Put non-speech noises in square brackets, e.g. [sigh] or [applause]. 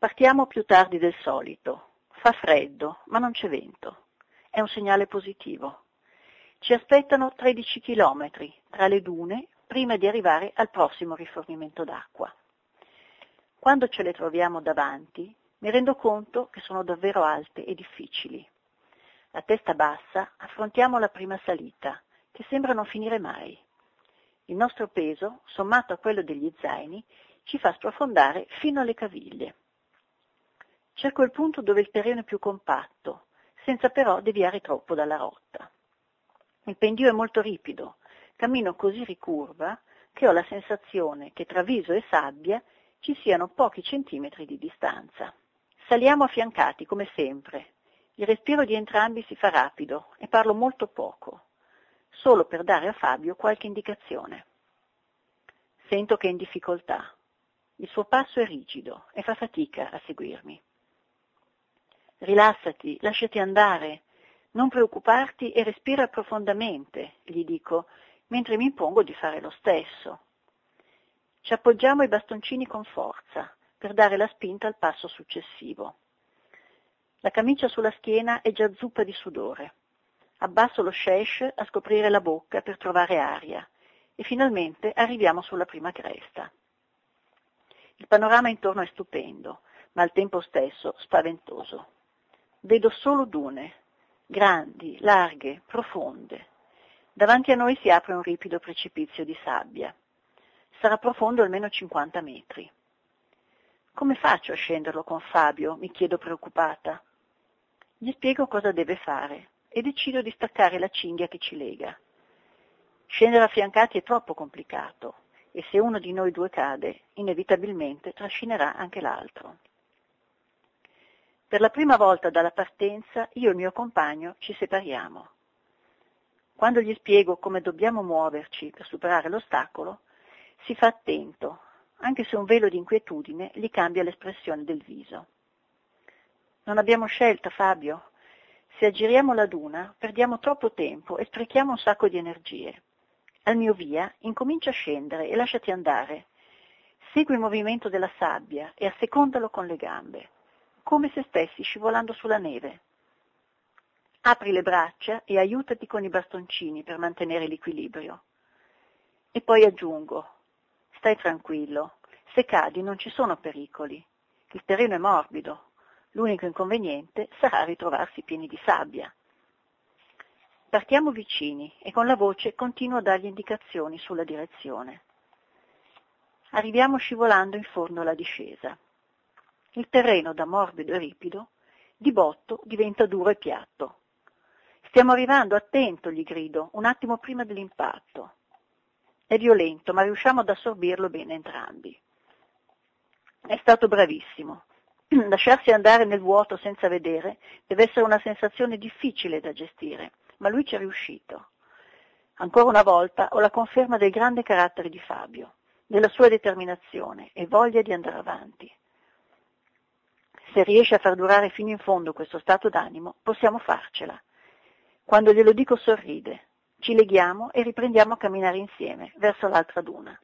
Partiamo più tardi del solito. Fa freddo, ma non c'è vento. È un segnale positivo. Ci aspettano 13 chilometri tra le dune prima di arrivare al prossimo rifornimento d'acqua. Quando ce le troviamo davanti, mi rendo conto che sono davvero alte e difficili. A testa bassa affrontiamo la prima salita, che sembra non finire mai. Il nostro peso, sommato a quello degli zaini, ci fa sprofondare fino alle caviglie. Cerco il punto dove il terreno è più compatto, senza però deviare troppo dalla rotta. Il pendio è molto ripido, cammino così ricurva che ho la sensazione che tra viso e sabbia ci siano pochi centimetri di distanza. Saliamo affiancati come sempre. Il respiro di entrambi si fa rapido e parlo molto poco, solo per dare a Fabio qualche indicazione. Sento che è in difficoltà. Il suo passo è rigido e fa fatica a seguirmi. Rilassati, lasciati andare, non preoccuparti e respira profondamente, gli dico, mentre mi impongo di fare lo stesso. Ci appoggiamo i bastoncini con forza per dare la spinta al passo successivo. La camicia sulla schiena è già zuppa di sudore. Abbasso lo shesh a scoprire la bocca per trovare aria e finalmente arriviamo sulla prima cresta. Il panorama intorno è stupendo, ma al tempo stesso spaventoso. Vedo solo dune, grandi, larghe, profonde. Davanti a noi si apre un ripido precipizio di sabbia. Sarà profondo almeno 50 metri. Come faccio a scenderlo con Fabio? mi chiedo preoccupata. Gli spiego cosa deve fare e decido di staccare la cinghia che ci lega. Scendere affiancati è troppo complicato e se uno di noi due cade, inevitabilmente trascinerà anche l'altro. Per la prima volta dalla partenza io e il mio compagno ci separiamo. Quando gli spiego come dobbiamo muoverci per superare l'ostacolo, si fa attento, anche se un velo di inquietudine gli cambia l'espressione del viso. Non abbiamo scelta, Fabio. Se aggiriamo la duna, perdiamo troppo tempo e sprechiamo un sacco di energie. Al mio via, incomincia a scendere e lasciati andare. Segui il movimento della sabbia e assecondalo con le gambe come se stessi scivolando sulla neve. Apri le braccia e aiutati con i bastoncini per mantenere l'equilibrio. E poi aggiungo, stai tranquillo, se cadi non ci sono pericoli, il terreno è morbido, l'unico inconveniente sarà ritrovarsi pieni di sabbia. Partiamo vicini e con la voce continuo a dargli indicazioni sulla direzione. Arriviamo scivolando in fondo alla discesa. Il terreno da morbido e ripido, di botto diventa duro e piatto. Stiamo arrivando, attento, gli grido, un attimo prima dell'impatto. È violento, ma riusciamo ad assorbirlo bene entrambi. È stato bravissimo. [clears throat] Lasciarsi andare nel vuoto senza vedere deve essere una sensazione difficile da gestire, ma lui ci è riuscito. Ancora una volta ho la conferma del grande carattere di Fabio, della sua determinazione e voglia di andare avanti. Se riesce a far durare fino in fondo questo stato d'animo, possiamo farcela. Quando glielo dico sorride. Ci leghiamo e riprendiamo a camminare insieme verso l'altra duna.